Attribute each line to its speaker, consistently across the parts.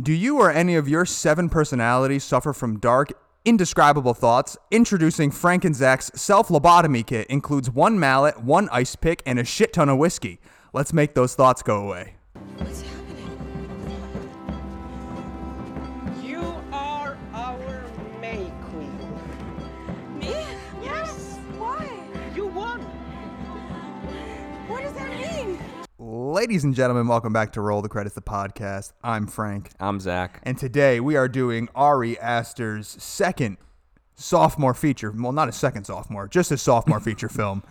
Speaker 1: Do you or any of your seven personalities suffer from dark, indescribable thoughts? Introducing Frank and Zach's self lobotomy kit includes one mallet, one ice pick, and a shit ton of whiskey. Let's make those thoughts go away. Ladies and gentlemen, welcome back to Roll the Credits, the podcast. I'm Frank.
Speaker 2: I'm Zach.
Speaker 1: And today we are doing Ari Aster's second sophomore feature. Well, not a second sophomore, just a sophomore feature film,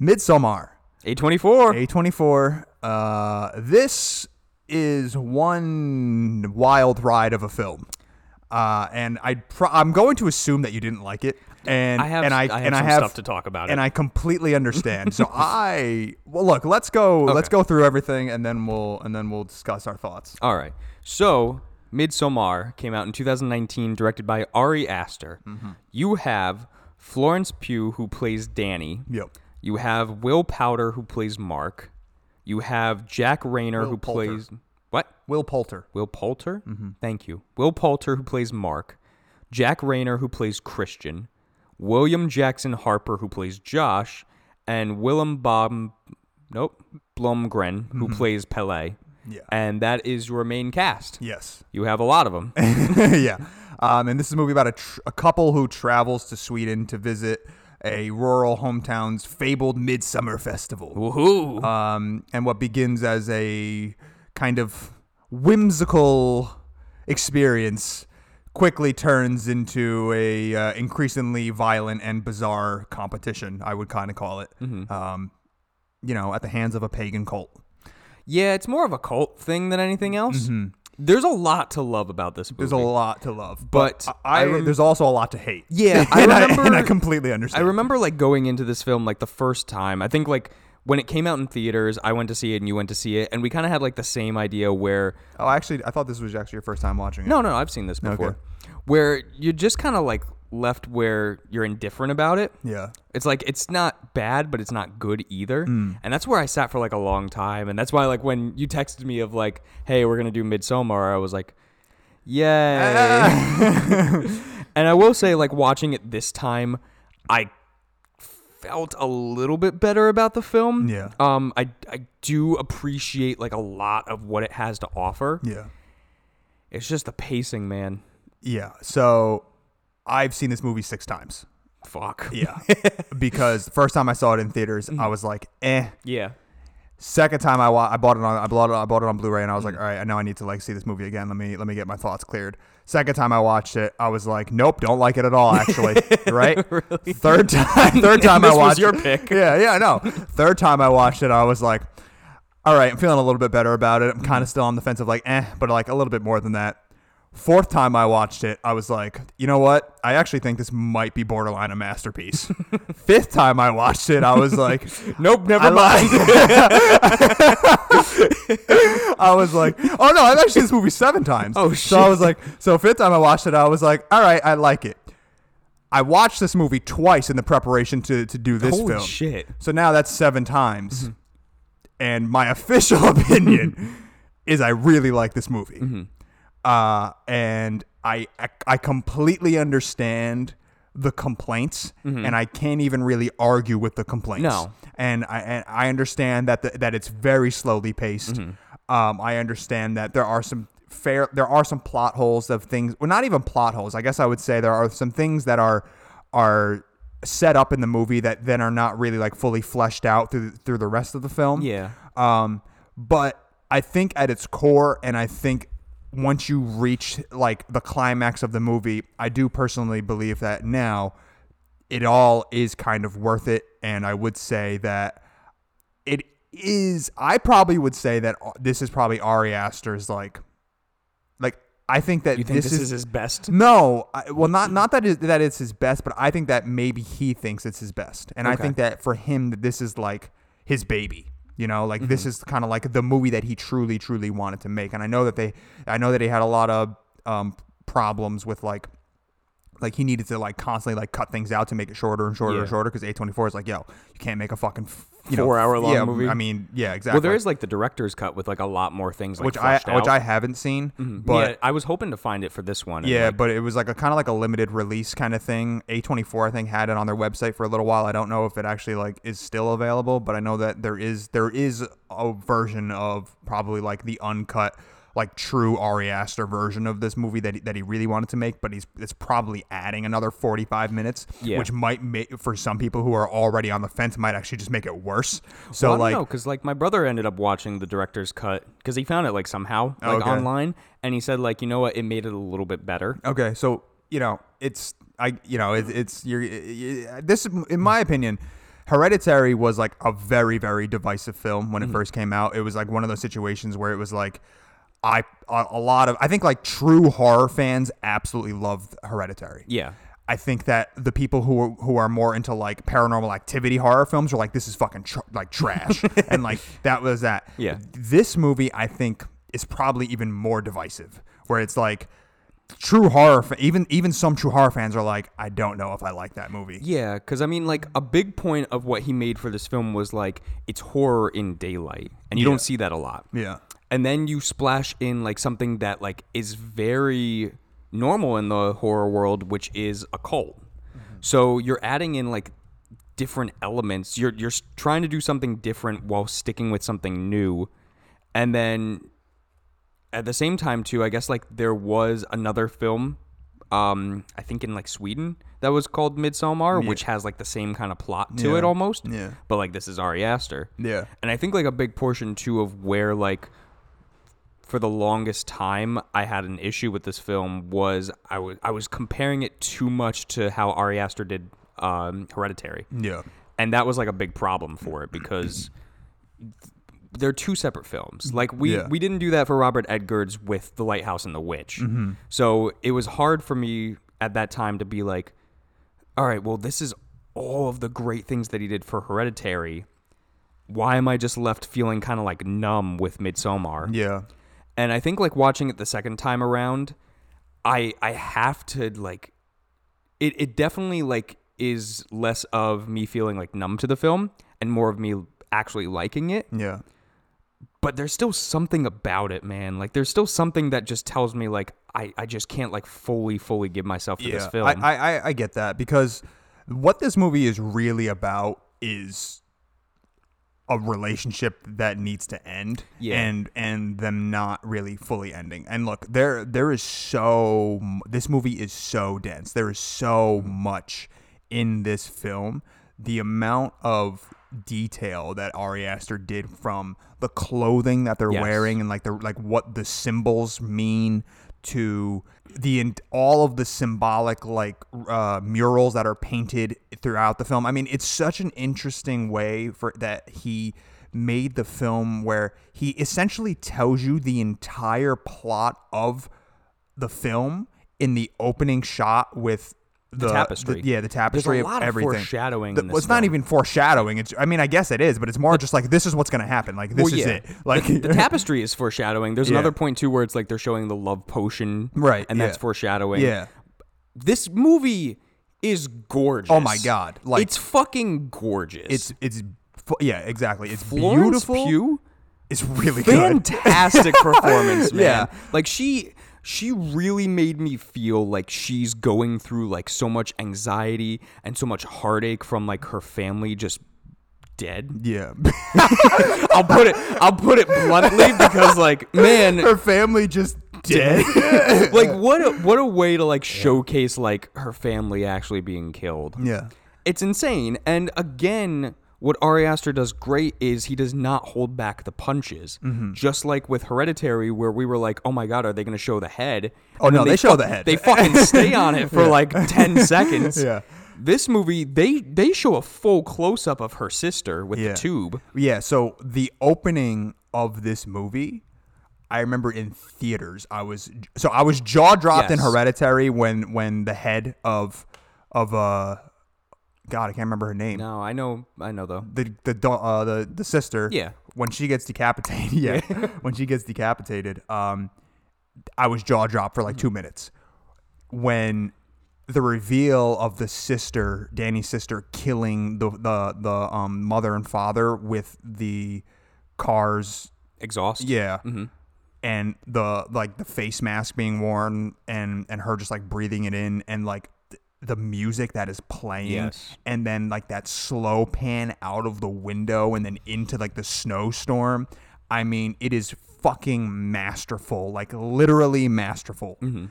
Speaker 1: Midsommar.
Speaker 2: A24.
Speaker 1: A24. Uh, this is one wild ride of a film. Uh, and I pro- I'm going to assume that you didn't like it. And
Speaker 2: I have-
Speaker 1: and I,
Speaker 2: I have
Speaker 1: and I have
Speaker 2: stuff to talk about
Speaker 1: And
Speaker 2: it.
Speaker 1: I completely understand. so I well look, let's go let's go through everything and then we'll and then we'll discuss our thoughts.
Speaker 2: All right. So, Midsommar came out in 2019, directed by Ari Aster.
Speaker 1: Mm-hmm.
Speaker 2: You have Florence Pugh, who plays Dani.
Speaker 1: Yep.
Speaker 2: You have Will Powder, who plays Mark. You have Jack Reynor,
Speaker 1: Will
Speaker 2: who
Speaker 1: Poulter.
Speaker 2: plays. What?
Speaker 1: Will Poulter.
Speaker 2: Will Poulter? Mm-hmm. Thank you. Will Poulter, who plays Mark. Jack Reynor, who plays Christian. William Jackson Harper, who plays Josh. And Willem Bob. Nope. Blomgren, who plays Pelle.
Speaker 1: Mm-hmm. Yeah.
Speaker 2: And that is your main cast.
Speaker 1: Yes.
Speaker 2: You have a lot of them.
Speaker 1: yeah. Um, and this is a movie about a, tr- a couple who travels to Sweden to visit a rural hometown's fabled midsummer festival.
Speaker 2: Woohoo!
Speaker 1: Um, and what begins as a kind of whimsical experience quickly turns into a uh, increasingly violent and bizarre competition. I would kind of call it. Um, you know, at the hands of a pagan cult.
Speaker 2: yeah, it's more of a cult thing than anything else. There's a lot to love about this movie.
Speaker 1: Mm-hmm. There's a lot to love,
Speaker 2: But
Speaker 1: but I,
Speaker 2: I rem-
Speaker 1: there's also a lot to hate.
Speaker 2: Yeah, I
Speaker 1: and, I, and I
Speaker 2: remember-
Speaker 1: completely
Speaker 2: I remember like going into this film like the first time. I think like when it came out in theaters, I went to see it and you went to see it, and we kind of had like the same idea where
Speaker 1: Oh, actually, I thought this was actually your first time watching it.
Speaker 2: no, no, I've seen this before, where you're just kind of like left where you're indifferent about it.
Speaker 1: Yeah.
Speaker 2: It's like it's not bad, but it's not good either.
Speaker 1: Mm.
Speaker 2: And that's where I sat for like a long time. And that's why like when you texted me of like, "Hey, we're gonna do Midsommar," I was like, "Yay!" and I will say, like watching it this time, I felt a little bit better about the film.
Speaker 1: Yeah.
Speaker 2: Um, I I do appreciate like a lot of what it has to offer.
Speaker 1: Yeah.
Speaker 2: It's just the pacing, man.
Speaker 1: Yeah. So I've seen this movie six times.
Speaker 2: Fuck.
Speaker 1: Yeah. because the first time I saw it in theaters,
Speaker 2: Mm-hmm.
Speaker 1: I was like, eh.
Speaker 2: Yeah.
Speaker 1: Second time I, wa- I bought it on I bought it, I bought it on Blu-ray and I was like, all right, I know I need to like see this movie again. Let me let me get my thoughts cleared. Second time I watched it, I was like, nope, don't like it at all. Actually, right? Third time, third time I watched
Speaker 2: your pick.
Speaker 1: Yeah, yeah, no. Third time I watched it, I was like, all right, I'm feeling a little bit better about it. I'm kind of still on the fence of like, eh, but like a little bit more than that. Fourth time I watched it, I was like, you know what? I actually think this might be borderline a masterpiece. Fifth time I watched it, I was like,
Speaker 2: Nope. Never
Speaker 1: I
Speaker 2: mind.
Speaker 1: I was like, oh no, I've actually seen this movie seven times.
Speaker 2: Oh, shit.
Speaker 1: So I was like, so fifth time I watched it, I was like, all right, I like it. I watched this movie twice in the preparation to, to do this
Speaker 2: Holy
Speaker 1: film.
Speaker 2: shit.
Speaker 1: So now that's seven times.
Speaker 2: Mm-hmm.
Speaker 1: And my official opinion is I really like this movie.
Speaker 2: Mm-hmm.
Speaker 1: Uh, and I, I I completely understand the complaints, and I can't even really argue with the complaints.
Speaker 2: Mm-hmm. No.
Speaker 1: and I and I understand that the, that it's very slowly paced.
Speaker 2: Mm-hmm.
Speaker 1: Um, I understand that there are some fair there are some plot holes of things. Well, not even plot holes. I guess I would say there are some things that are are set up in the movie that then are not really like fully fleshed out through through the rest of the film.
Speaker 2: Yeah.
Speaker 1: Um, but I think at its core, and I think once you reach like the climax of the movie, I do personally believe that now it all is kind of worth it. And I would say that it is, I probably would say that uh, this is probably Ari Aster's like, like, I think that
Speaker 2: You think
Speaker 1: this,
Speaker 2: this, is, his best?
Speaker 1: no, I, well, not not that is that it's his best, but I think that maybe he thinks it's his best, and I think that for him, that this is like his baby. You know, like
Speaker 2: Mm-hmm.
Speaker 1: this is kind of like the movie that he truly, truly wanted to make. And I know that they, I know that he had a lot of um, problems with like like he needed to like constantly like cut things out to make it shorter and shorter and shorter because A24 is like, yo, you can't make a fucking you know,
Speaker 2: Four-hour-long
Speaker 1: yeah,
Speaker 2: movie?
Speaker 1: I mean, yeah, exactly.
Speaker 2: Well, there is like the director's cut with like a lot more things, like,
Speaker 1: which I
Speaker 2: fleshed
Speaker 1: which
Speaker 2: out.
Speaker 1: I haven't seen,
Speaker 2: Mhm.
Speaker 1: but
Speaker 2: yeah, I was hoping to find it for this one.
Speaker 1: Yeah,
Speaker 2: like,
Speaker 1: but it was like a kind of like a limited release kind of thing. A24 I think had it on their website for a little while. I don't know if it actually like is still available, but I know that there is there is a version of probably like the uncut like true Ari Aster version of this movie that he, that he really wanted to make, but he's it's probably adding another 45 minutes,
Speaker 2: Yeah.
Speaker 1: which might make for some people who are already on the fence might actually just make it worse. So
Speaker 2: well, I
Speaker 1: like
Speaker 2: know, because like my brother ended up watching the director's cut because he found it like somehow like
Speaker 1: Okay.
Speaker 2: online, and he said like you know what, it made it a little bit better.
Speaker 1: Okay, so you know it's I you know it, it's you're y- this in my opinion. Hereditary was like a very very divisive film when it mm-hmm. first came out. It was like one of those situations where it was like I a, a lot of I think like true horror fans absolutely loved Hereditary.
Speaker 2: Yeah,
Speaker 1: I think that the people who are, who are more into like paranormal activity horror films are like this is fucking tr- like trash and like that was that.
Speaker 2: Yeah.
Speaker 1: This movie I think is probably even more divisive where it's like true horror even even some true horror fans are like I don't know if I like that movie.
Speaker 2: yeah, because I mean like a big point of what he made for this film was like it's horror in daylight, and you
Speaker 1: Yeah.
Speaker 2: don't see that a lot.
Speaker 1: Yeah.
Speaker 2: And then you splash in like something that like is very normal in the horror world which is a cult. So you're adding in like different elements. You're you're trying to do something different while sticking with something new. And then at the same time too i guess like there was another film um i think in like sweden that was called midsommar which has like the same kind of plot to
Speaker 1: Yeah.
Speaker 2: it almost.
Speaker 1: Yeah.
Speaker 2: but like this is ari aster.
Speaker 1: Yeah.
Speaker 2: and I think like a big portion too of where like for the longest time I had an issue with this film was I was I was comparing it too much to how Ari Aster did um, Hereditary,
Speaker 1: Yeah.
Speaker 2: and that was like a big problem for it because they're two separate films. Like we
Speaker 1: Yeah.
Speaker 2: we didn't do that for Robert Eggers with The Lighthouse and the Witch, so it was hard for me at that time to be like, all right, well this is all of the great things that he did for Hereditary. Why am I just left feeling kind of like numb with Midsommar?
Speaker 1: Yeah.
Speaker 2: And I think like watching it the second time around, I I have to like it it definitely like is less of me feeling like numb to the film and more of me actually liking it.
Speaker 1: Yeah.
Speaker 2: But there's still something about it, man. Like there's still something that just tells me like I, I just can't like fully, fully give myself to this film.
Speaker 1: I, I- I get that because what this movie is really about is a relationship that needs to end
Speaker 2: Yeah.
Speaker 1: and and them not really fully ending and look there there is so this movie is so dense there is so much in this film the amount of detail that Ari Aster did from the clothing that they're
Speaker 2: Yes.
Speaker 1: wearing and like the like what the symbols mean to the all of the symbolic like uh, murals that are painted throughout the film. I mean, it's such an interesting way for that he made the film where he essentially tells you the entire plot of the film in the opening shot with the,
Speaker 2: tapestry.
Speaker 1: yeah, the tapestry
Speaker 2: lot
Speaker 1: of everything.
Speaker 2: foreshadowing
Speaker 1: The- well, it's not even foreshadowing. It's I mean, I guess it is, but it's more just like this is what's gonna happen. Like this
Speaker 2: Well,
Speaker 1: is it. Like
Speaker 2: the, the tapestry is foreshadowing. There's
Speaker 1: Yeah.
Speaker 2: another point too where it's like they're showing the love potion,
Speaker 1: Right,
Speaker 2: And that's foreshadowing.
Speaker 1: yeah.
Speaker 2: this movie is gorgeous.
Speaker 1: Oh my God, like-
Speaker 2: it's fucking gorgeous.
Speaker 1: It's it's yeah, exactly. It's
Speaker 2: Florence
Speaker 1: beautiful.
Speaker 2: Pugh,
Speaker 1: It's really good.
Speaker 2: fantastic performance, man.
Speaker 1: Yeah.
Speaker 2: like she she really made me feel like she's going through like so much anxiety and so much heartache from like her family just dead.
Speaker 1: Yeah.
Speaker 2: I'll put it I'll put it bluntly because like man
Speaker 1: Her family just dead.
Speaker 2: like what a, what a way to like showcase like her family actually being killed.
Speaker 1: yeah.
Speaker 2: It's insane. And again, what Ari Aster does great is he does not hold back the punches.
Speaker 1: Mm-hmm.
Speaker 2: Just like with Hereditary, where we were like, "Oh my god, are they going to show the head?"
Speaker 1: Oh,
Speaker 2: And
Speaker 1: no,
Speaker 2: then
Speaker 1: they show
Speaker 2: fuck-
Speaker 1: the head.
Speaker 2: They fucking stay on it for like ten seconds.
Speaker 1: Yeah.
Speaker 2: This movie, they they show a full close up of her sister with
Speaker 1: Yeah.
Speaker 2: the tube.
Speaker 1: Yeah, so the opening of this movie, I remember in theaters, I was so I was jaw dropped in Hereditary when when the head of of uh God, I can't remember her name.
Speaker 2: No, I know, I know though.
Speaker 1: The the uh, the the sister.
Speaker 2: Yeah.
Speaker 1: When she gets decapitated, yeah. when she gets decapitated, um, I was jaw dropped for like two minutes. When the reveal of the sister, Dani's sister, killing the the the um, mother and father with the car's
Speaker 2: Exhaust.
Speaker 1: yeah, and the like the face mask being worn and and her just like breathing it in and like the music that is playing
Speaker 2: Yes.
Speaker 1: and then like that slow pan out of the window and then into like the snowstorm. I mean, it is fucking masterful, like literally masterful. Mm-hmm.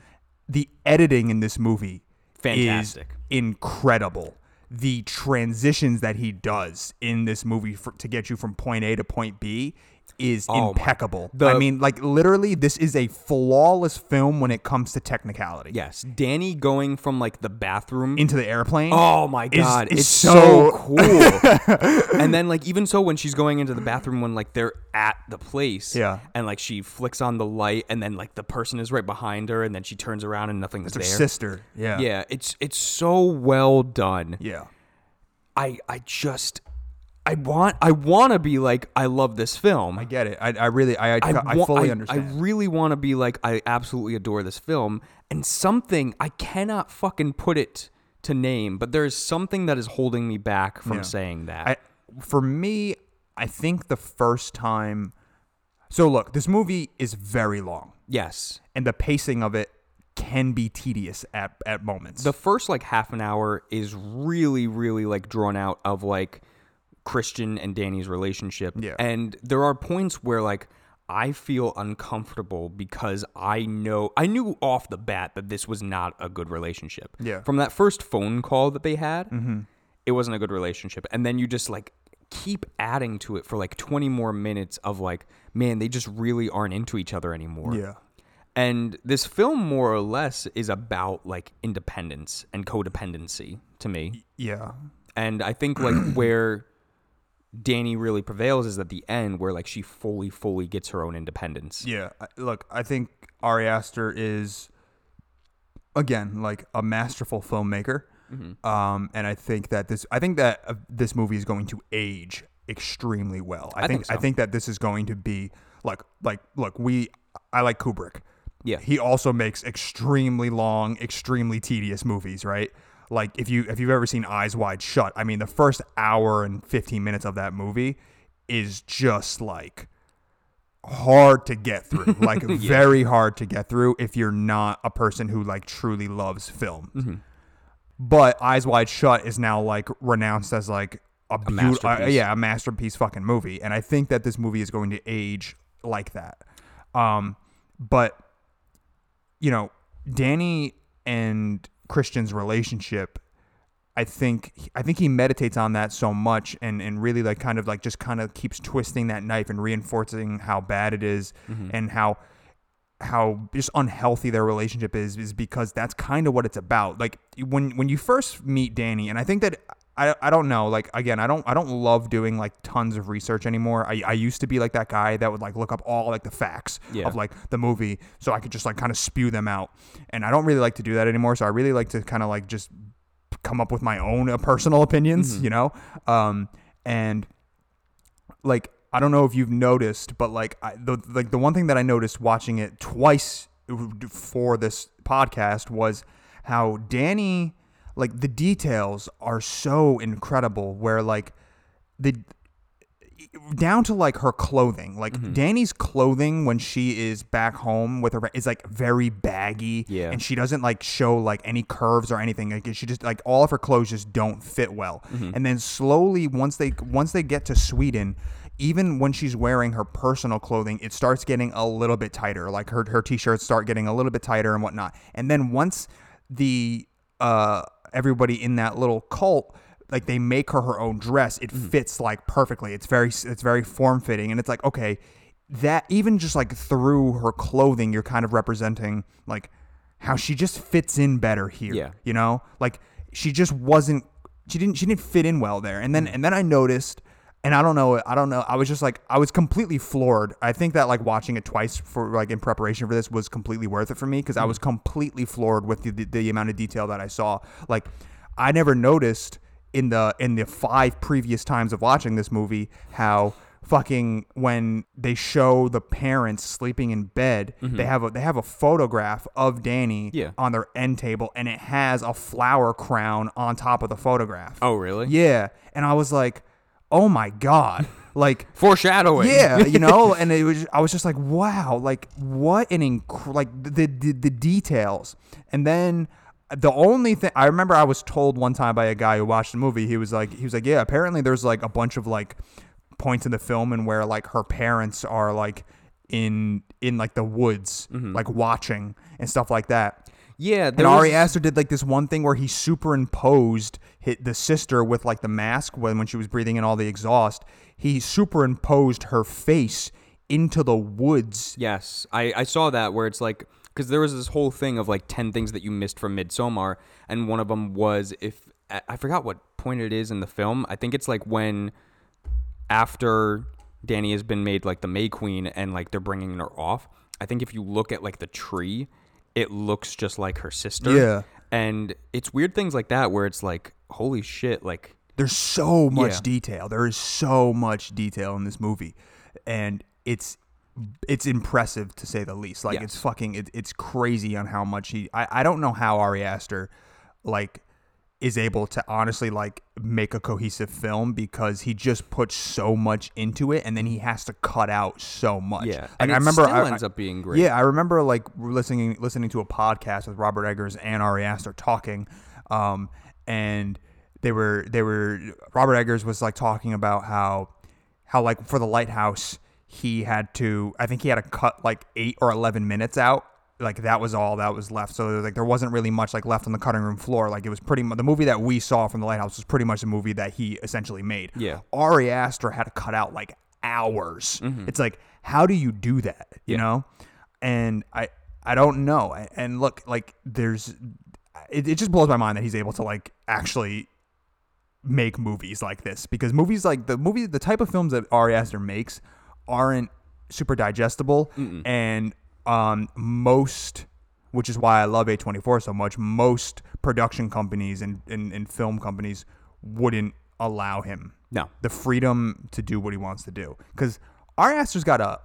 Speaker 1: The editing in this movie
Speaker 2: Fantastic.
Speaker 1: is incredible. The transitions that he does in this movie for, to get you from point A to point B is
Speaker 2: Oh
Speaker 1: impeccable.
Speaker 2: the-
Speaker 1: I mean, like literally, this is a flawless film when it comes to technicality.
Speaker 2: Yes. Dani going from like the bathroom
Speaker 1: Into the airplane.
Speaker 2: Oh my
Speaker 1: is-
Speaker 2: god,
Speaker 1: is
Speaker 2: it's
Speaker 1: so-
Speaker 2: so, cool. and then like even so when she's going into the bathroom when like they're at the place,
Speaker 1: Yeah.
Speaker 2: and like she flicks on the light and then like the person is right behind her and then she turns around and nothing's
Speaker 1: It's her
Speaker 2: there.
Speaker 1: sister. Yeah.
Speaker 2: Yeah, it's it's so well done.
Speaker 1: Yeah.
Speaker 2: I I just I want I want to be like I love this film.
Speaker 1: I get it. I, I really, I, I, I,
Speaker 2: wa-
Speaker 1: fully
Speaker 2: I-
Speaker 1: understand.
Speaker 2: I really want to be like I absolutely adore this film, and something I cannot fucking put it to name, but there is something that is holding me back from
Speaker 1: Yeah.
Speaker 2: saying that.
Speaker 1: I, for me, I think the first time. So look, this movie is very long,
Speaker 2: yes,
Speaker 1: and the pacing of it can be tedious at at moments.
Speaker 2: the first like half an hour is really really like drawn out of like Christian and Dani's relationship.
Speaker 1: Yeah.
Speaker 2: and there are points where like. I feel uncomfortable because I know I knew off the bat that this was not a good relationship.
Speaker 1: Yeah.
Speaker 2: From that first phone call that they had, mm-hmm. it wasn't a good relationship. And then you just like keep adding to it for like 20 more minutes of like, man, they just really aren't into each other anymore.
Speaker 1: yeah.
Speaker 2: And this film more or less is about like independence and codependency to me.
Speaker 1: Yeah.
Speaker 2: And I think like where Dani really prevails is at the end where like she fully, fully gets her own independence.
Speaker 1: Yeah. Look, I think Ari Aster is again like a masterful filmmaker.
Speaker 2: Mm-hmm.
Speaker 1: Um, and I think that this, I think that uh, this movie is going to age extremely well. I,
Speaker 2: I
Speaker 1: think,
Speaker 2: think so.
Speaker 1: I think that this is going to be like, like, look, we, I like Kubrick.
Speaker 2: Yeah.
Speaker 1: He also makes extremely long, extremely tedious movies, right? Like if you if you've ever seen Eyes Wide Shut, I mean the first hour and 15 minutes of that movie is just like hard to get through. Like very hard to get through if you're not a person who like truly loves film.
Speaker 2: Mm-hmm.
Speaker 1: But Eyes Wide Shut is now like renounced as like a, beautiful,
Speaker 2: masterpiece.
Speaker 1: yeah, a masterpiece fucking movie, and I think that this movie is going to age like that. Um, but you know, Dani and Christian's relationship, I think I think he meditates on that so much and and really like kind of like just kind of keeps twisting that knife and reinforcing how bad it is mm-hmm. and how how just unhealthy their relationship is is because that's kind of what it's about. Like when when you first meet Dani, and I think that I, I don't know like again I don't I don't love doing like tons of research anymore. I, I used to be like that guy that would like look up all like the facts
Speaker 2: Yeah.
Speaker 1: of like the movie so I could just like kind of spew them out. And I don't really like to do that anymore. So I really like to kind of like just come up with my own uh, personal opinions, you know? Um, and like, I don't know if you've noticed, but like, I, the, like the one thing that I noticed watching it twice for this podcast was how Dani, like the details are so incredible where like the, down to like her clothing. Like
Speaker 2: Mm-hmm.
Speaker 1: Dani's clothing when she is back home with her is like very baggy.
Speaker 2: Yeah.
Speaker 1: And she doesn't like show like any curves or anything. Like she just like all of her clothes just don't fit well.
Speaker 2: Mm-hmm.
Speaker 1: And then slowly once they once they get to Sweden, even when she's wearing her personal clothing, it starts getting a little bit tighter. Like her her t-shirts start getting a little bit tighter and whatnot. And then once the uh everybody in that little cult like they make her her own dress. It mm. fits like perfectly. It's very it's very form fitting and it's like okay that even just like through her clothing you're kind of representing like how she just fits in better here
Speaker 2: Yeah.
Speaker 1: you know? Like she just wasn't she didn't she didn't fit in well there. And then mm. and then i noticed and i don't know i don't know i was just like i was completely floored i think that like watching it twice for like in preparation for this was completely worth it for me because i was completely floored with the, the, the amount of detail that i saw like i never noticed in the in the five previous times of watching this movie how fucking when they show the parents sleeping in bed, they have a they have a photograph of Dani
Speaker 2: Mm-hmm. Yeah.
Speaker 1: on their end table and it has a flower crown on top of the photograph.
Speaker 2: Oh, really?
Speaker 1: Yeah. And I was like, "Oh my god." Like
Speaker 2: Foreshadowing.
Speaker 1: yeah, you know, and it was I was just like, wow, like what an inc- like the, the the details. And then the only thing I remember I was told one time by a guy who watched the movie, he was like he was like, "Yeah, apparently there's like a bunch of like points in the film and where like her parents are like in in like the woods, mm-hmm. like watching and stuff like that."
Speaker 2: Yeah.
Speaker 1: And Ari Aster did like this one thing where he superimposed hit the sister with like the mask when when she was breathing in all the exhaust. He superimposed her face into the woods.
Speaker 2: Yes, I, I saw that where it's like because there was this whole thing of like ten things that you missed from Midsommar, and one of them was if I forgot what point it is in the film. I think it's like when after Dani has been made like the May Queen and like they're bringing her off. I think if you look at like the tree, it looks just like her sister.
Speaker 1: Yeah.
Speaker 2: and it's weird things like that where it's like holy shit, like
Speaker 1: There's so much
Speaker 2: Yeah.
Speaker 1: detail. There is so much detail in this movie, and it's it's impressive to say the least. Like
Speaker 2: Yes.
Speaker 1: it's fucking it, it's crazy on how much he. I I don't know how Ari Aster like is able to honestly like make a cohesive film because he just puts so much into it and then he has to cut out so much.
Speaker 2: Yeah,
Speaker 1: like,
Speaker 2: and
Speaker 1: I remember
Speaker 2: still
Speaker 1: I,
Speaker 2: ends up being great.
Speaker 1: Yeah, I remember like listening listening to a podcast with Robert Eggers and Ari Aster talking, um, and they were they were Robert Eggers was like talking about how how like for the lighthouse he had to I think he had to cut like eight or eleven minutes out. Like that was all that was left. So like there wasn't really much like left on the cutting room floor. Like it was pretty much the movie that we saw from the lighthouse was pretty much the movie that he essentially made.
Speaker 2: Yeah.
Speaker 1: Ari Aster had to cut out like hours. It's like, how do you do that? You
Speaker 2: Mm-hmm. Yeah.
Speaker 1: know? And I I don't know. And look, like there's it, it just blows my mind that he's able to like actually make movies like this because movies like the movie the type of films that Ari Aster makes aren't super digestible and um most which is why I love A24 so much most production companies and, and, and film companies wouldn't allow him
Speaker 2: No.
Speaker 1: the freedom to do what he wants to do because Ari Aster's got a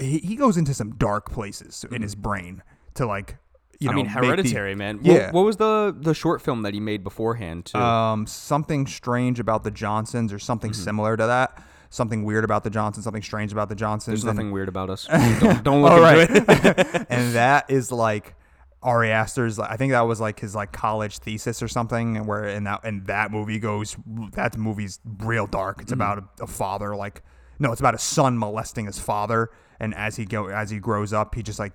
Speaker 1: he, he goes into some dark places in his brain to like you
Speaker 2: Mm-hmm. I
Speaker 1: know
Speaker 2: mean,
Speaker 1: make the-
Speaker 2: Hereditary, man.
Speaker 1: Yeah.
Speaker 2: What, what was the the short film that he made beforehand too?
Speaker 1: um, something strange about the Johnsons or something
Speaker 2: Mm-hmm.
Speaker 1: similar to that. Something weird about the Johnsons, something strange about the Johnsons.
Speaker 2: There's
Speaker 1: and-
Speaker 2: nothing weird about us. don't, don't look into
Speaker 1: right.
Speaker 2: it.
Speaker 1: and that is like Ari Aster's. I think that was like his like college thesis or something. And where in that and that movie goes, that movie's real dark.
Speaker 2: Mm-hmm.
Speaker 1: It's about a, a father like no, it's about a son molesting his father, and as he go as he grows up, he just like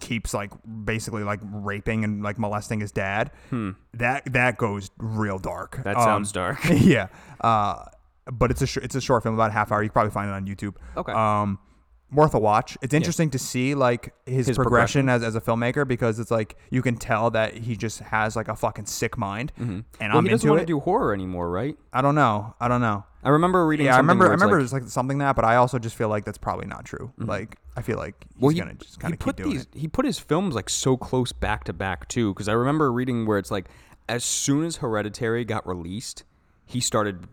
Speaker 1: keeps like basically like raping and like molesting his dad. That that goes real dark.
Speaker 2: Hmm. That
Speaker 1: Um,
Speaker 2: sounds dark.
Speaker 1: yeah. Uh, but it's a sh- it's a short film about a half hour. You can probably find it on YouTube.
Speaker 2: Okay.
Speaker 1: Um, worth a watch. It's interesting to see like his,
Speaker 2: His
Speaker 1: progression, as, as a filmmaker because it's like you can tell that he just has like a fucking sick mind, and
Speaker 2: Mm-hmm. well,
Speaker 1: I'm
Speaker 2: he doesn't
Speaker 1: into
Speaker 2: want
Speaker 1: it.
Speaker 2: to do horror anymore, right?
Speaker 1: I don't know. I don't know.
Speaker 2: I remember reading.
Speaker 1: Yeah, I remember. I remember
Speaker 2: like-
Speaker 1: it's like something that, but I also just feel like that's probably not true. Like I feel like he's
Speaker 2: well, he,
Speaker 1: gonna just kind of keep doing
Speaker 2: these.
Speaker 1: it.
Speaker 2: He put his films like so close back to back too, because I remember reading where it's like, as soon as Hereditary got released, he started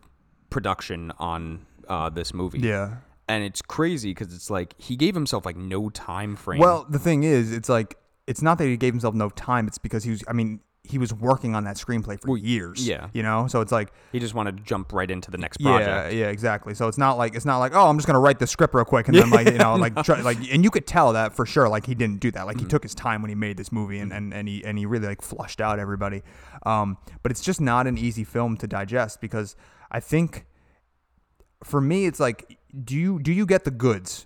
Speaker 2: production on uh, this movie.
Speaker 1: Yeah.
Speaker 2: and it's crazy because it's like he gave himself like no time frame.
Speaker 1: Well, the thing is, it's like it's not that he gave himself no time. It's because he was. I mean, he was working on that screenplay for years.
Speaker 2: yeah.
Speaker 1: You know, so it's like
Speaker 2: he just wanted to jump right into the next project.
Speaker 1: Yeah, yeah, exactly. So it's not like it's not like oh, I'm just gonna write the script real quick and then like you know like try, like and you could tell that for sure. Like he didn't do that. Like
Speaker 2: Mm-hmm.
Speaker 1: he took his time when he made this movie and, and, and he and he really like flushed out everybody. Um, but it's just not an easy film to digest because I think for me it's like do you do you get the goods?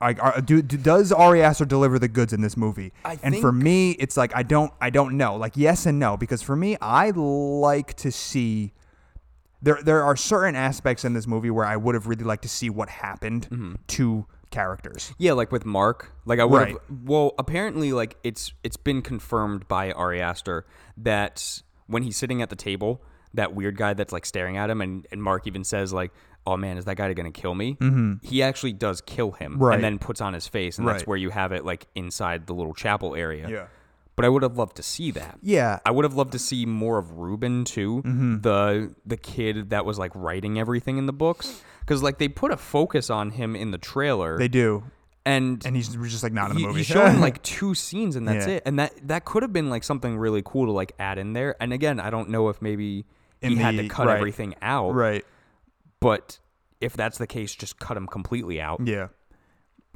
Speaker 1: Like, are, do, do does Ari Aster deliver the goods in this movie?
Speaker 2: I
Speaker 1: and for me, it's like I don't I don't know. Like yes and no because for me, I like to see there there are certain aspects in this movie where I would have really liked to see what happened
Speaker 2: Mm-hmm.
Speaker 1: to characters.
Speaker 2: Yeah, like with Mark. Like I would have well, apparently like it's it's been confirmed by Ari Aster that when he's sitting at the table, that weird guy that's like staring at him and, and Mark even says like, Oh man, is that guy gonna kill me? Mm-hmm. He actually does kill him
Speaker 1: Right.
Speaker 2: and then puts on his face and that's where you have it like inside the little chapel area.
Speaker 1: Yeah.
Speaker 2: but I would have loved to see that.
Speaker 1: Yeah.
Speaker 2: I would have loved to see more of Ruben too, the the kid that was like writing everything in the books, because like they put a focus on him in the trailer,
Speaker 1: They do.
Speaker 2: and
Speaker 1: And he's just like not in the
Speaker 2: he,
Speaker 1: movie.
Speaker 2: he's showing like two scenes and that's
Speaker 1: Yeah.
Speaker 2: it, and that that could have been like something really cool to like add in there. And again, I don't know if maybe
Speaker 1: In
Speaker 2: he had to cut
Speaker 1: right.
Speaker 2: everything out,
Speaker 1: right.
Speaker 2: but if that's the case, just cut him completely out.
Speaker 1: Yeah.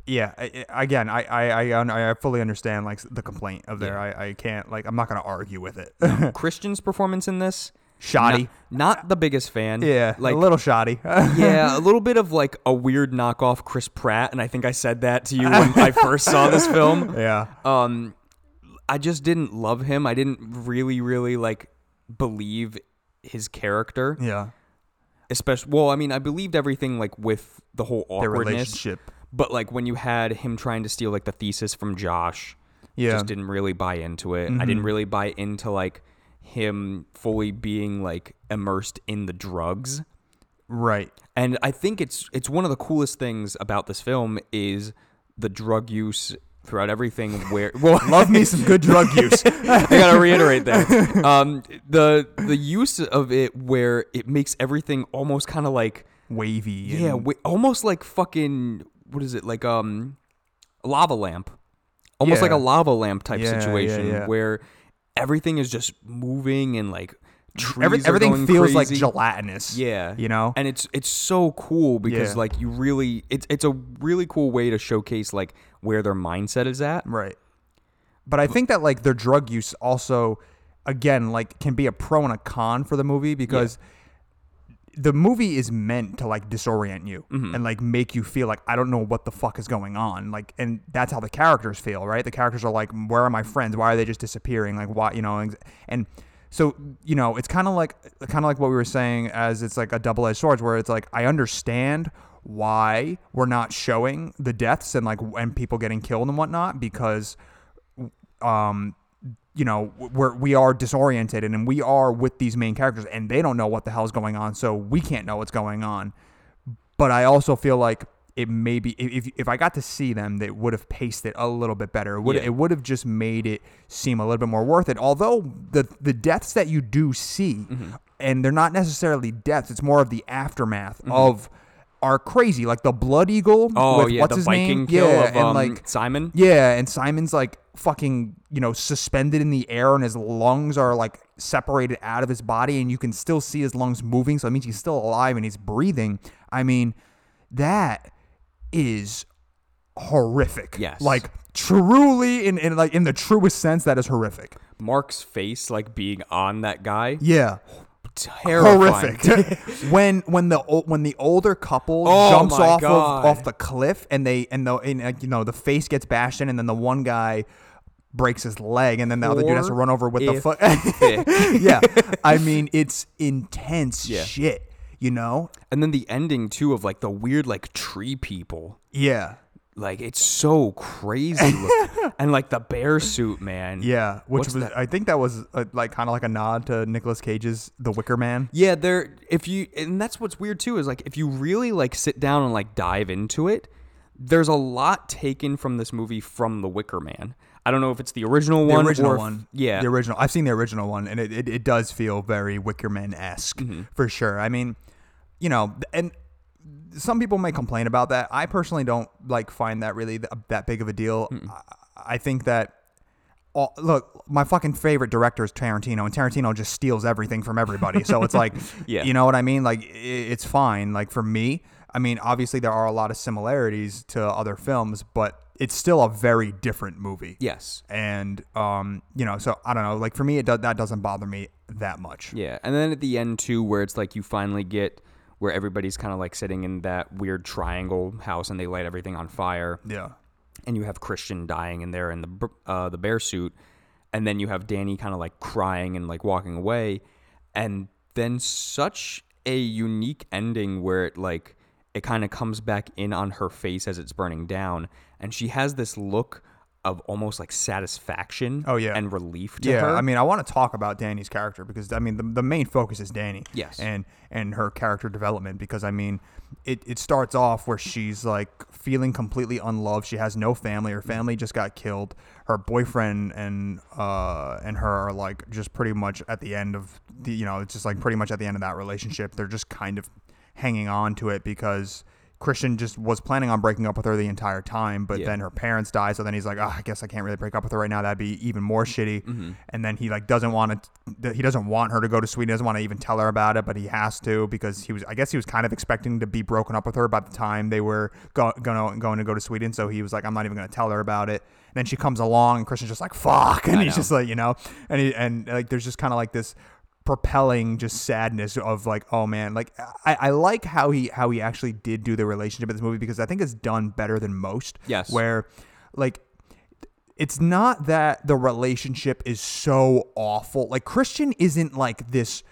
Speaker 1: Yeah. I, again, I, I, I, I fully understand like the complaint of there. I, I can't like, I'm not going to argue with it.
Speaker 2: Christian's performance in this,
Speaker 1: Shoddy.
Speaker 2: not, not the biggest fan.
Speaker 1: yeah.
Speaker 2: like
Speaker 1: a little shoddy.
Speaker 2: yeah, a little bit of like a weird knockoff Chris Pratt, and I think I said that to you when I first saw this film.
Speaker 1: yeah.
Speaker 2: Um, I just didn't love him. I didn't really, really like believe his character,
Speaker 1: Yeah.
Speaker 2: especially. Well, I mean, I believed everything like with the whole
Speaker 1: Their
Speaker 2: awkwardness,
Speaker 1: relationship.
Speaker 2: but like when you had him trying to steal like the thesis from Josh,
Speaker 1: Yeah. Mm-hmm.
Speaker 2: just didn't really buy into it. I didn't really buy into like him fully being like immersed in the drugs.
Speaker 1: Right.
Speaker 2: And I think it's it's one of the coolest things about this film is the drug use throughout everything. Where well,
Speaker 1: Love me some good drug use.
Speaker 2: I gotta reiterate that um, the the use of it where it makes everything almost kind of like
Speaker 1: Wavy.
Speaker 2: yeah,
Speaker 1: and-
Speaker 2: wi- almost like fucking what is it like um a lava lamp, almost like a lava lamp type
Speaker 1: Yeah, yeah,
Speaker 2: situation
Speaker 1: yeah.
Speaker 2: where everything is just moving and like trees
Speaker 1: Every,
Speaker 2: are
Speaker 1: everything
Speaker 2: going
Speaker 1: feels like
Speaker 2: crazy.
Speaker 1: gelatinous.
Speaker 2: Yeah.
Speaker 1: You know?
Speaker 2: And it's it's so cool because
Speaker 1: Yeah.
Speaker 2: like you really it's it's a really cool way to showcase like where their mindset is at.
Speaker 1: Right. But I think that like their drug use also again like can be a pro and a con for the movie because the movie is meant to like disorient you
Speaker 2: Mm-hmm.
Speaker 1: and like make you feel like I don't know what the fuck is going on. Like and that's how the characters feel, right? The characters are like where are my friends? Why are they just disappearing? Like why, you know, and- and so, you know, it's kind of like kind of like what we were saying as it's like a double-edged sword where it's like I understand why we're not showing the deaths and like and people getting killed and whatnot because um you know we're we are disoriented and we are with these main characters and they don't know what the hell's going on so we can't know what's going on but i also feel like it maybe if, if i got to see them they would have paced it a little bit better it would
Speaker 2: Yeah.
Speaker 1: it would have just made it seem a little bit more worth it although the the deaths that you do see
Speaker 2: Mm-hmm.
Speaker 1: and they're not necessarily deaths it's more of the aftermath
Speaker 2: Mm-hmm.
Speaker 1: of are crazy like the blood eagle
Speaker 2: Oh
Speaker 1: with
Speaker 2: yeah,
Speaker 1: what's
Speaker 2: the
Speaker 1: his
Speaker 2: Viking
Speaker 1: name
Speaker 2: kill
Speaker 1: yeah
Speaker 2: of
Speaker 1: and
Speaker 2: um,
Speaker 1: like
Speaker 2: Simon.
Speaker 1: yeah, and Simon's like fucking, you know, suspended in the air and his lungs are like separated out of his body and you can still see his lungs moving, so it means he's still alive and he's breathing. I mean, that is horrific.
Speaker 2: Yes.
Speaker 1: Like truly in, in like in the truest sense that is horrific.
Speaker 2: Mark's face like being on that guy.
Speaker 1: Yeah.
Speaker 2: Terrifying.
Speaker 1: horrific. when when the when the older couple
Speaker 2: Oh
Speaker 1: jumps
Speaker 2: my
Speaker 1: off
Speaker 2: God.
Speaker 1: of off the cliff and they and the and, like, you know the face gets bashed in and then the one guy breaks his leg and then the other dude has to run over with the foot.
Speaker 2: Horrific.
Speaker 1: yeah, I mean it's intense
Speaker 2: Yeah.
Speaker 1: shit. You know?
Speaker 2: and then the ending too of like the weird like tree people.
Speaker 1: Yeah.
Speaker 2: Like it's so crazy, look- and like the bear suit, man.
Speaker 1: Yeah, which
Speaker 2: What's
Speaker 1: was
Speaker 2: that?
Speaker 1: I think that was uh like kind of like a nod to Nicolas Cage's The Wicker Man.
Speaker 2: Yeah, there. If you and that's what's weird too is like if you really like sit down and like dive into it, there's a lot taken from this movie from The Wicker Man. I don't know if it's the original
Speaker 1: The
Speaker 2: one
Speaker 1: original
Speaker 2: or if-
Speaker 1: one.
Speaker 2: Yeah,
Speaker 1: The original. I've seen the original one, and it, it, it does feel very wicker man-esque
Speaker 2: Mm-hmm.
Speaker 1: for sure. I mean, you know, and some people may complain about that. I personally don't like find that really th- that big of a deal. I, I think that. all look, my fucking favorite director is Tarantino, and Tarantino just steals everything from everybody. So it's like,
Speaker 2: Yeah.
Speaker 1: you know what I mean? Like, i it's fine. Like for me, I mean, obviously there are a lot of similarities to other films, but it's still a very different movie
Speaker 2: yes,
Speaker 1: and um you know so i don't know like for me it does that doesn't bother me that much
Speaker 2: yeah. And then at the end too, where it's like you finally get where everybody's kind of like sitting in that weird triangle house and they light everything on fire.
Speaker 1: yeah.
Speaker 2: And you have Christian dying in there in the uh, the bear suit, and then you have Dani kind of like crying and like walking away, and then such a unique ending where it like it kind of comes back in on her face as it's burning down, and she has this look of almost like satisfaction
Speaker 1: Oh, yeah.
Speaker 2: and relief to
Speaker 1: yeah,
Speaker 2: her.
Speaker 1: I mean, I want to talk about Dani's character because I mean, the, the main focus is Dani.
Speaker 2: Yes.
Speaker 1: and and her character development because I mean, it it starts off where she's like feeling completely unloved. She has no family. Her family just got killed. Her boyfriend and uh and her are like just pretty much at the end of the you know it's just like pretty much at the end of that relationship. They're just kind of hanging on to it because. Christian just was planning on breaking up with her the entire time, but
Speaker 2: Yeah.
Speaker 1: then her parents die. So then he's like, oh, I guess I can't really break up with her right now. That'd be even more shitty.
Speaker 2: Mm-hmm.
Speaker 1: And then he like doesn't want to. He doesn't want her to go to Sweden. He doesn't want to even tell her about it, but he has to because he was. I guess he was kind of expecting to be broken up with her by the time they were go, gonna going to go to Sweden. So he was like, I'm not even gonna tell her about it. And then she comes along, and Christian's just like, fuck, and
Speaker 2: I
Speaker 1: he's
Speaker 2: know.
Speaker 1: just like, you know, and he and like there's just kind of like this propelling just sadness of like oh man like I, I like how he how he actually did do the relationship in this movie because I think it's done better than most.
Speaker 2: Yes.
Speaker 1: where like it's not that the relationship is so awful. Like Christian isn't like this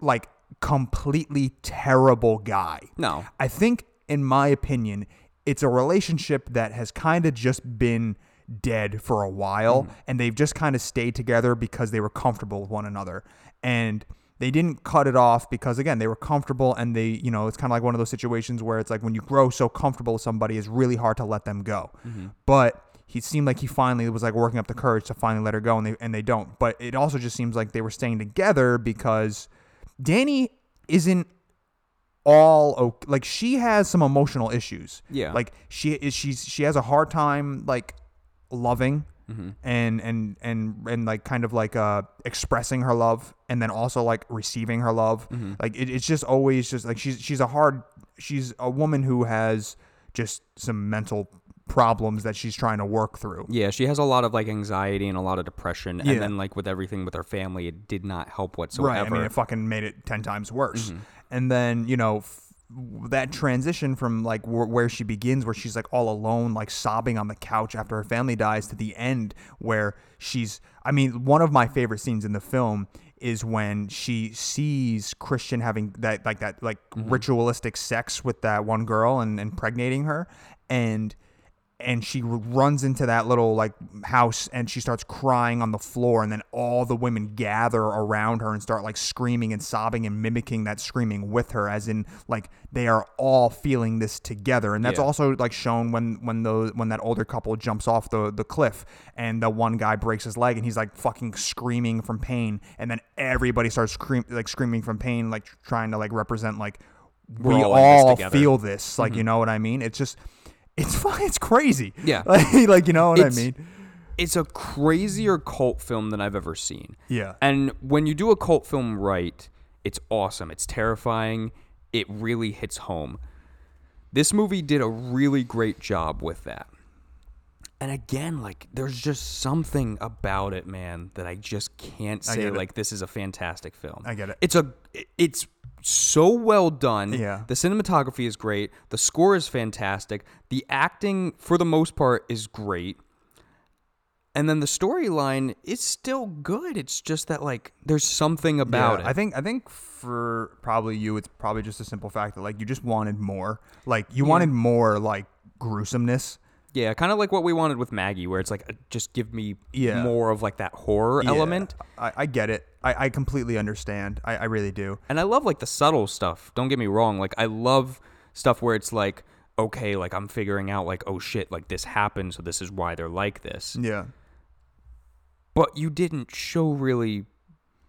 Speaker 1: like completely terrible guy.
Speaker 2: No.
Speaker 1: I think, in my opinion, it's a relationship that has kind of just been dead for a while, mm. and they've just kind of stayed together because they were comfortable with one another, and they didn't cut it off because again they were comfortable and they you know it's kind of like one of those situations where it's like when you grow so comfortable with somebody it's really hard to let them go mm-hmm. but he seemed like he finally was like working up the courage to finally let her go and they and they don't but it also just seems like they were staying together because Dani isn't all okay. like she has some emotional issues.
Speaker 2: Yeah.
Speaker 1: Like she is she's she has a hard time like loving
Speaker 2: Mm-hmm.
Speaker 1: and and and and like kind of like uh expressing her love and then also like receiving her love.
Speaker 2: Mm-hmm.
Speaker 1: Like it, it's just always just like she's she's a hard she's a woman who has just some mental problems that she's trying to work through.
Speaker 2: Yeah, she has a lot of like anxiety and a lot of depression,
Speaker 1: Yeah.
Speaker 2: and then like with everything with her family, it did not help whatsoever.
Speaker 1: Right. I mean, it fucking made it 10 times worse.
Speaker 2: Mm-hmm.
Speaker 1: And then, you know, f- that transition from like wh- where she begins, where she's like all alone, like sobbing on the couch after her family dies, to the end where she's, I mean, one of my favorite scenes in the film is when she sees Christian having that, like that, like
Speaker 2: Mm-hmm.
Speaker 1: ritualistic sex with that one girl and impregnating her. And, and she runs into that little like house and she starts crying on the floor and then all the women gather around her and start like screaming and sobbing and mimicking that screaming with her as in like they are all feeling this together and that's
Speaker 2: Yeah.
Speaker 1: also like shown when when the when that older couple jumps off the the cliff and the one guy breaks his leg and he's like fucking screaming from pain and then everybody starts scream like screaming from pain like trying to like represent like
Speaker 2: We're
Speaker 1: we
Speaker 2: all this
Speaker 1: all.
Speaker 2: Mm-hmm.
Speaker 1: feel this like you know what I mean it's just it's fun. It's crazy.
Speaker 2: Yeah.
Speaker 1: Like, like you know what
Speaker 2: It's-
Speaker 1: I mean?
Speaker 2: It's a crazier cult film than I've ever seen.
Speaker 1: Yeah.
Speaker 2: And when you do a cult film right, it's awesome. It's terrifying. It really hits home. This movie did a really great job with that. And again, like there's just something about it, man, that I just can't say like this is a fantastic film.
Speaker 1: I get it.
Speaker 2: It's a it's so well done.
Speaker 1: Yeah.
Speaker 2: The cinematography is great. The score is fantastic. The acting for the most part is great. And then the storyline is still good. It's just that like there's something about
Speaker 1: Yeah,
Speaker 2: it.
Speaker 1: I think I think for probably you, it's probably just a simple fact that like you just wanted more. Like you wanted more like gruesomeness.
Speaker 2: Yeah, kind of like what we wanted with Maggie, where it's like, uh, just give me
Speaker 1: Yeah.
Speaker 2: more of like that horror
Speaker 1: Yeah,
Speaker 2: element.
Speaker 1: I, I get it. I, I completely understand. I, I really do.
Speaker 2: And I love like the subtle stuff. Don't get me wrong. Like I love stuff where it's like, okay, like I'm figuring out like, oh shit, like this happened, so this is why they're like this.
Speaker 1: Yeah.
Speaker 2: But you didn't show really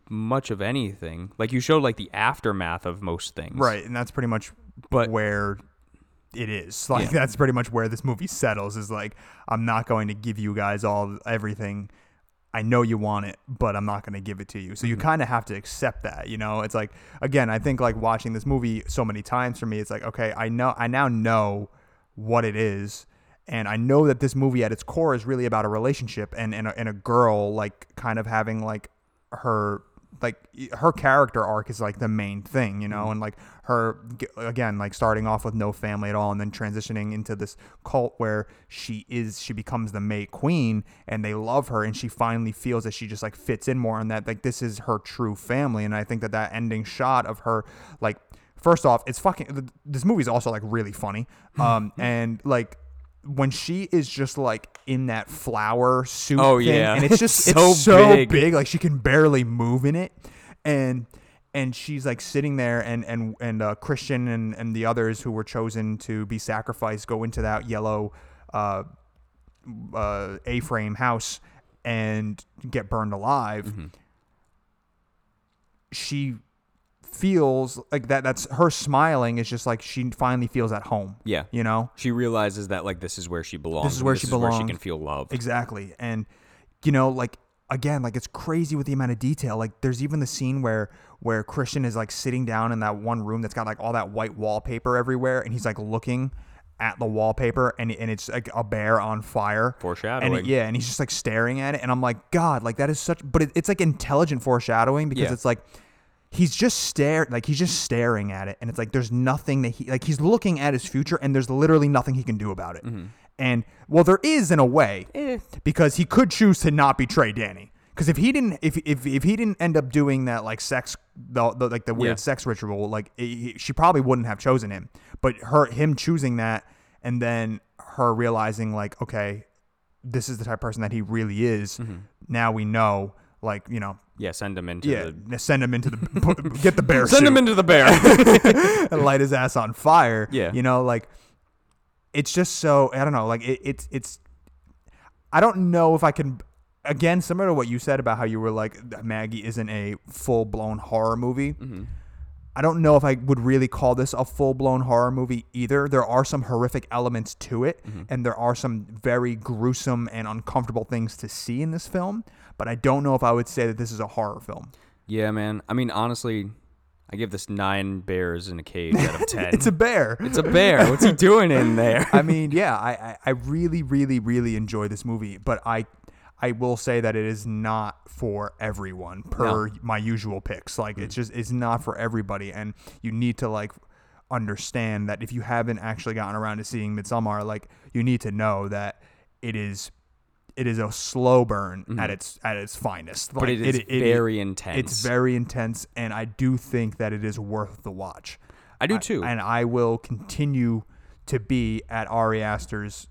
Speaker 2: much of anything. Like you showed like the aftermath of most things.
Speaker 1: Right. And that's pretty much
Speaker 2: But-
Speaker 1: where it is. Like
Speaker 2: Yeah.
Speaker 1: that's pretty much where this movie settles is like I'm not going to give you guys all everything. I know you want it, but I'm not going to give it to you. So you
Speaker 2: Mm-hmm.
Speaker 1: kind of have to accept that, you know? It's like again, I think like watching this movie so many times for me, it's like, okay, I know I now know what it is. And I know that this movie at its core is really about a relationship and, and, a, and a girl like kind of having like her like her character arc is like the main thing, you know, and like her again like starting off with no family at all and then transitioning into this cult where she is she becomes the May Queen and they love her and she finally feels that she just like fits in more and that like this is her true family. And I think that that ending shot of her like first off it's fucking th- this movie's also like really funny. Um and like when she is just like in that flower suit
Speaker 2: Oh,
Speaker 1: thing,
Speaker 2: yeah.
Speaker 1: and it's just
Speaker 2: It's so
Speaker 1: it's so
Speaker 2: big.
Speaker 1: big like she can barely move in it and and she's like sitting there and and and uh, christian and and the others who were chosen to be sacrificed go into that yellow uh uh a-frame house and get burned alive
Speaker 2: Mm-hmm.
Speaker 1: she feels like that that's her smiling is just like she finally feels at home
Speaker 2: Yeah.
Speaker 1: you know
Speaker 2: She realizes that like this is where she belongs.
Speaker 1: This is where
Speaker 2: this
Speaker 1: she
Speaker 2: is where she can feel love.
Speaker 1: Exactly. And you know, like again, like it's crazy with the amount of detail. Like there's even the scene where where Christian is like sitting down in that one room that's got like all that white wallpaper everywhere and he's like looking at the wallpaper and and it's like a bear on fire.
Speaker 2: Foreshadowing.
Speaker 1: And yeah, and he's just like staring at it and I'm like, God, like that is such but it, it's like intelligent foreshadowing because
Speaker 2: Yeah.
Speaker 1: it's like he's just stare like he's just staring at it and it's like there's nothing that he like he's looking at his future and there's literally nothing he can do about it
Speaker 2: Mm-hmm.
Speaker 1: and well there is in a way
Speaker 2: Eh.
Speaker 1: because he could choose to not betray Dani because if he didn't if, if if he didn't end up doing that like sex the, the like the weird
Speaker 2: Yeah.
Speaker 1: sex ritual like he- he- she probably wouldn't have chosen him but her him choosing that and then her realizing like okay this is the type of person that he really is
Speaker 2: Mm-hmm.
Speaker 1: now we know like you know
Speaker 2: Yeah, send him into
Speaker 1: yeah,
Speaker 2: the
Speaker 1: send him into the get the bear
Speaker 2: Send him into the bear.
Speaker 1: and light his ass on fire.
Speaker 2: Yeah.
Speaker 1: you know, like it's just so I don't know, like it, it's it's I don't know if I can again similar to what you said about how you were like Maggie isn't a full blown horror movie.
Speaker 2: Mm-hmm.
Speaker 1: I don't know if I would really call this a full blown horror movie either. There are some horrific elements to it,
Speaker 2: Mm-hmm.
Speaker 1: and there are some very gruesome and uncomfortable things to see in this film. But I don't know if I would say that this is a horror film.
Speaker 2: yeah, man. I mean, honestly, I give this nine bears in a cage out of ten.
Speaker 1: It's a bear.
Speaker 2: It's a bear. What's he doing in there?
Speaker 1: I mean, yeah, I, I, I really, really, really enjoy this movie, but I I will say that it is not for everyone per
Speaker 2: No.
Speaker 1: my usual picks. Like it's just it's not for everybody and you need to like understand that if you haven't actually gotten around to seeing Midsommar, like you need to know that it is it is a slow burn at its at its finest.
Speaker 2: Mm-hmm. but
Speaker 1: Like,
Speaker 2: it is very intense.
Speaker 1: It's very intense and I do think that it is worth the watch.
Speaker 2: I do too.
Speaker 1: And I will continue to be at Ari Aster's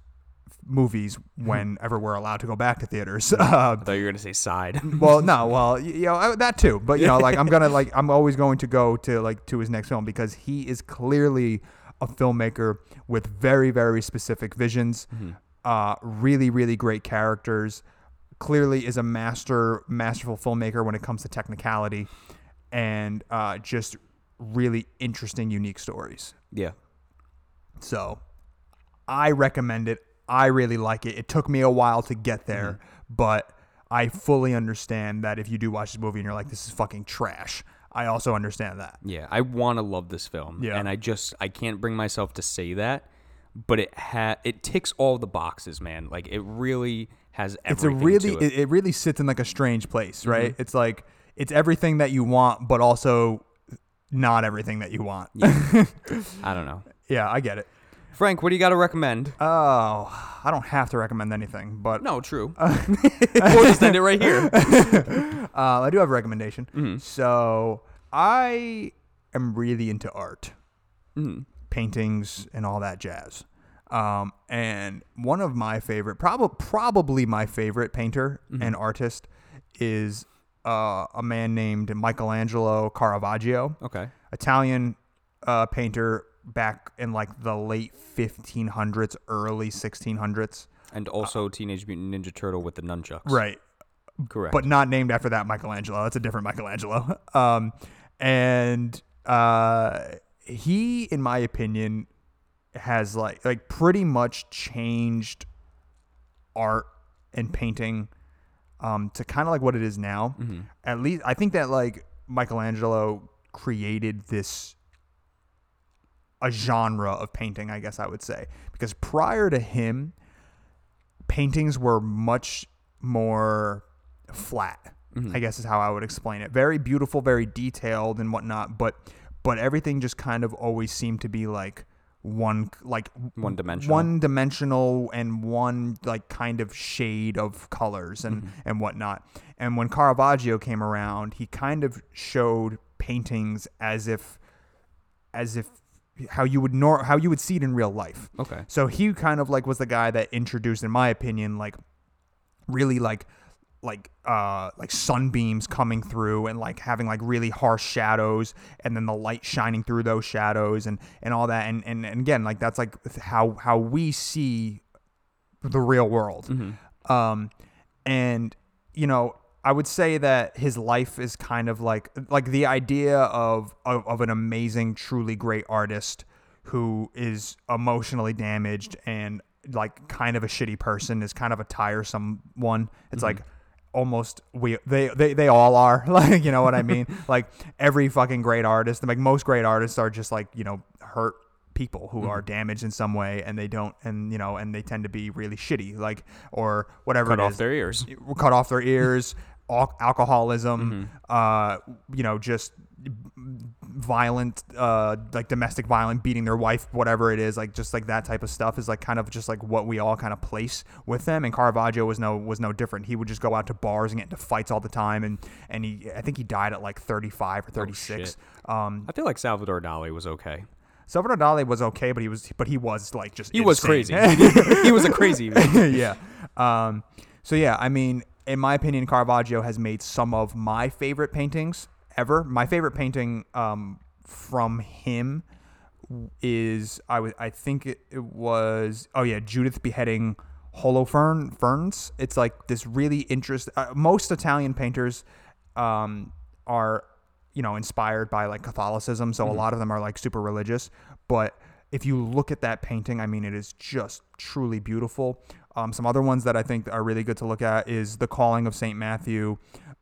Speaker 1: movies whenever we're allowed to go back to theaters. Uh,
Speaker 2: I thought you were gonna say side.
Speaker 1: well, no, well, y- you know I- that too. But you know, like I'm gonna like I'm always going to go to like to his next film because he is clearly a filmmaker with very very specific visions. Uh, really really great characters. Clearly is a master masterful filmmaker when it comes to technicality, and uh, just really interesting unique stories.
Speaker 2: yeah.
Speaker 1: So I recommend it. I really like it. It took me a while to get there, but I fully understand that if you do watch this movie and you're like, this is fucking trash, I also understand that.
Speaker 2: Yeah, I want to love this film,
Speaker 1: Yeah.
Speaker 2: and I just I can't bring myself to say that, but it ha it ticks all the boxes, man. Like it really has
Speaker 1: It's a really,
Speaker 2: it. Mm-hmm.
Speaker 1: it. it really sits in like a strange place, right? It's like, it's everything that you want, but also not everything that you want. Yeah,
Speaker 2: I don't know.
Speaker 1: Yeah, I get it.
Speaker 2: Frank, what do you got to recommend?
Speaker 1: Oh, I don't have to recommend anything, but
Speaker 2: no, true. we'll just end it right here.
Speaker 1: Uh, I do have a recommendation.
Speaker 2: Mm-hmm.
Speaker 1: So I am really into art,
Speaker 2: Mm-hmm.
Speaker 1: paintings, and all that jazz. Um, and one of my favorite, probably probably my favorite painter
Speaker 2: Mm-hmm.
Speaker 1: and artist is uh, a man named Michelangelo Caravaggio,
Speaker 2: Okay.
Speaker 1: Italian uh, painter back in like the late 1500s, early 1600s.
Speaker 2: And also Teenage Mutant Ninja Turtle with the nunchucks.
Speaker 1: Right.
Speaker 2: Correct.
Speaker 1: but not named after that Michelangelo. That's a different Michelangelo. Um, and uh, he, in my opinion, has like like pretty much changed art and painting um, to kind of like what it is now. At least I think that like Michelangelo created this a genre of painting, I guess I would say, because prior to him, paintings were much more flat. I guess is how I would explain it. Very beautiful, very detailed and whatnot, but but everything just kind of always seemed to be like one like
Speaker 2: One dimensional.
Speaker 1: one dimensional and one like kind of shade of colors and
Speaker 2: Mm-hmm.
Speaker 1: and whatnot. And when Caravaggio came around, he kind of showed paintings as if as if how you would nor how you would see it in real life.
Speaker 2: Okay.
Speaker 1: So he kind of like was the guy that introduced, in my opinion, like really like like uh like sunbeams coming through and like having like really harsh shadows and then the light shining through those shadows and and all that and and, and again like that's like how how we see the real world um and you know i would say that his life is kind of like like the idea of of, of an amazing truly great artist who is emotionally damaged and like kind of a shitty person is kind of a tiresome one it's mm-hmm. like almost we they, they they all are like you know what i mean like every fucking great artist like most great artists are just like you know hurt people who are mm-hmm. damaged in some way and they don't and you know and they tend to be really shitty like or whatever
Speaker 2: Cut off
Speaker 1: is.
Speaker 2: their ears.
Speaker 1: cut off their ears al- alcoholism uh you know just violent uh like domestic violence beating their wife whatever it is like just like that type of stuff is like kind of just like what we all kind of place with them and Caravaggio was no was no different he would just go out to bars and get into fights all the time and and he I think he died at like 35 or 36 um
Speaker 2: I feel like Salvador Dali was okay.
Speaker 1: Salvador Dali was okay but he was but he was like just
Speaker 2: He was crazy. he was a crazy. man.
Speaker 1: yeah. Um, so yeah, I mean, in my opinion, Caravaggio has made some of my favorite paintings ever. My favorite painting um, from him is I was I think it, it was oh yeah Judith beheading Holofern ferns. It's like this really interest. Uh, most Italian painters um, are you know inspired by like Catholicism, so a lot of them are like super religious. But if you look at that painting, I mean, it is just truly beautiful. Um, some other ones that I think are really good to look at is the Calling of Saint Matthew.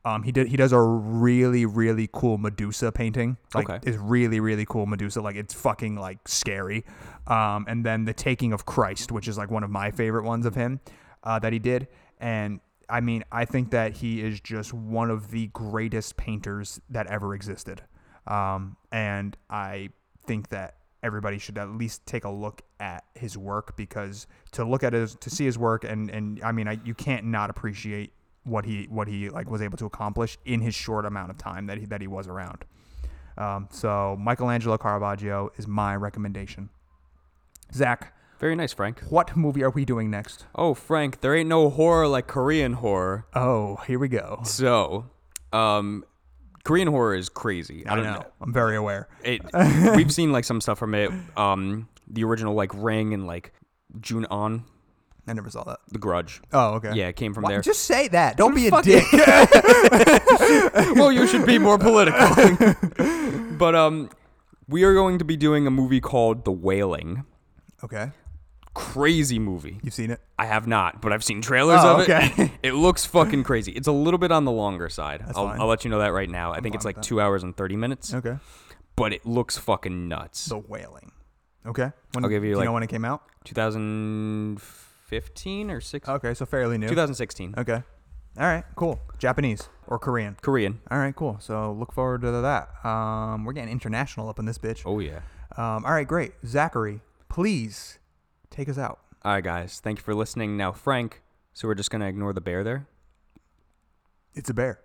Speaker 1: Um, he did he does a really really cool Medusa painting. Like
Speaker 2: Okay.
Speaker 1: it's really really cool Medusa. Like it's fucking like scary. Um, and then the Taking of Christ, which is like one of my favorite ones of him uh, that he did. And I mean, I think that he is just one of the greatest painters that ever existed. Um, and I think that everybody should at least take a look at his work because to look at his to see his work and and I mean I, you can't not appreciate what he what he like was able to accomplish in his short amount of time that he that he was around. Um, so Michelangelo Caravaggio is my recommendation. Zach,
Speaker 2: Very nice, Frank.
Speaker 1: what movie are we doing next?
Speaker 2: Oh, Frank, there ain't no horror like Korean horror.
Speaker 1: Oh, here we go.
Speaker 2: So, um, Korean horror is crazy. I,
Speaker 1: I
Speaker 2: don't
Speaker 1: know.
Speaker 2: know.
Speaker 1: I'm very aware.
Speaker 2: It, we've seen like some stuff from it. Um, the original like Ring and like Ju-On,
Speaker 1: I never saw that.
Speaker 2: The Grudge.
Speaker 1: Oh, okay.
Speaker 2: Yeah, it came from
Speaker 1: Why-
Speaker 2: there.
Speaker 1: Just say that. Don't be a dick.
Speaker 2: well, you should be more political. but um, we are going to be doing a movie called The Wailing.
Speaker 1: okay.
Speaker 2: Crazy movie.
Speaker 1: You've seen it?
Speaker 2: I have not, but I've seen trailers
Speaker 1: Oh,
Speaker 2: of it.
Speaker 1: okay.
Speaker 2: it looks fucking crazy. It's a little bit on the longer side. I'll,
Speaker 1: fine.
Speaker 2: I'll let you know that right now. I think it's like two hours and thirty minutes,
Speaker 1: Okay.
Speaker 2: but it looks fucking nuts.
Speaker 1: The Wailing. Okay. When,
Speaker 2: I'll give you,
Speaker 1: do you know when it came out?
Speaker 2: 2015 or six?
Speaker 1: Okay, so fairly new.
Speaker 2: 2016.
Speaker 1: Okay. All right, cool. Japanese or Korean.
Speaker 2: Korean.
Speaker 1: All right, cool. So look forward to that. Um, we're getting international up in this bitch.
Speaker 2: Oh yeah.
Speaker 1: Um, all right, great. Zachary, please take us out.
Speaker 2: All right, guys. Thank you for listening. Now, Frank. So we're just gonna ignore the bear there.
Speaker 1: It's a bear.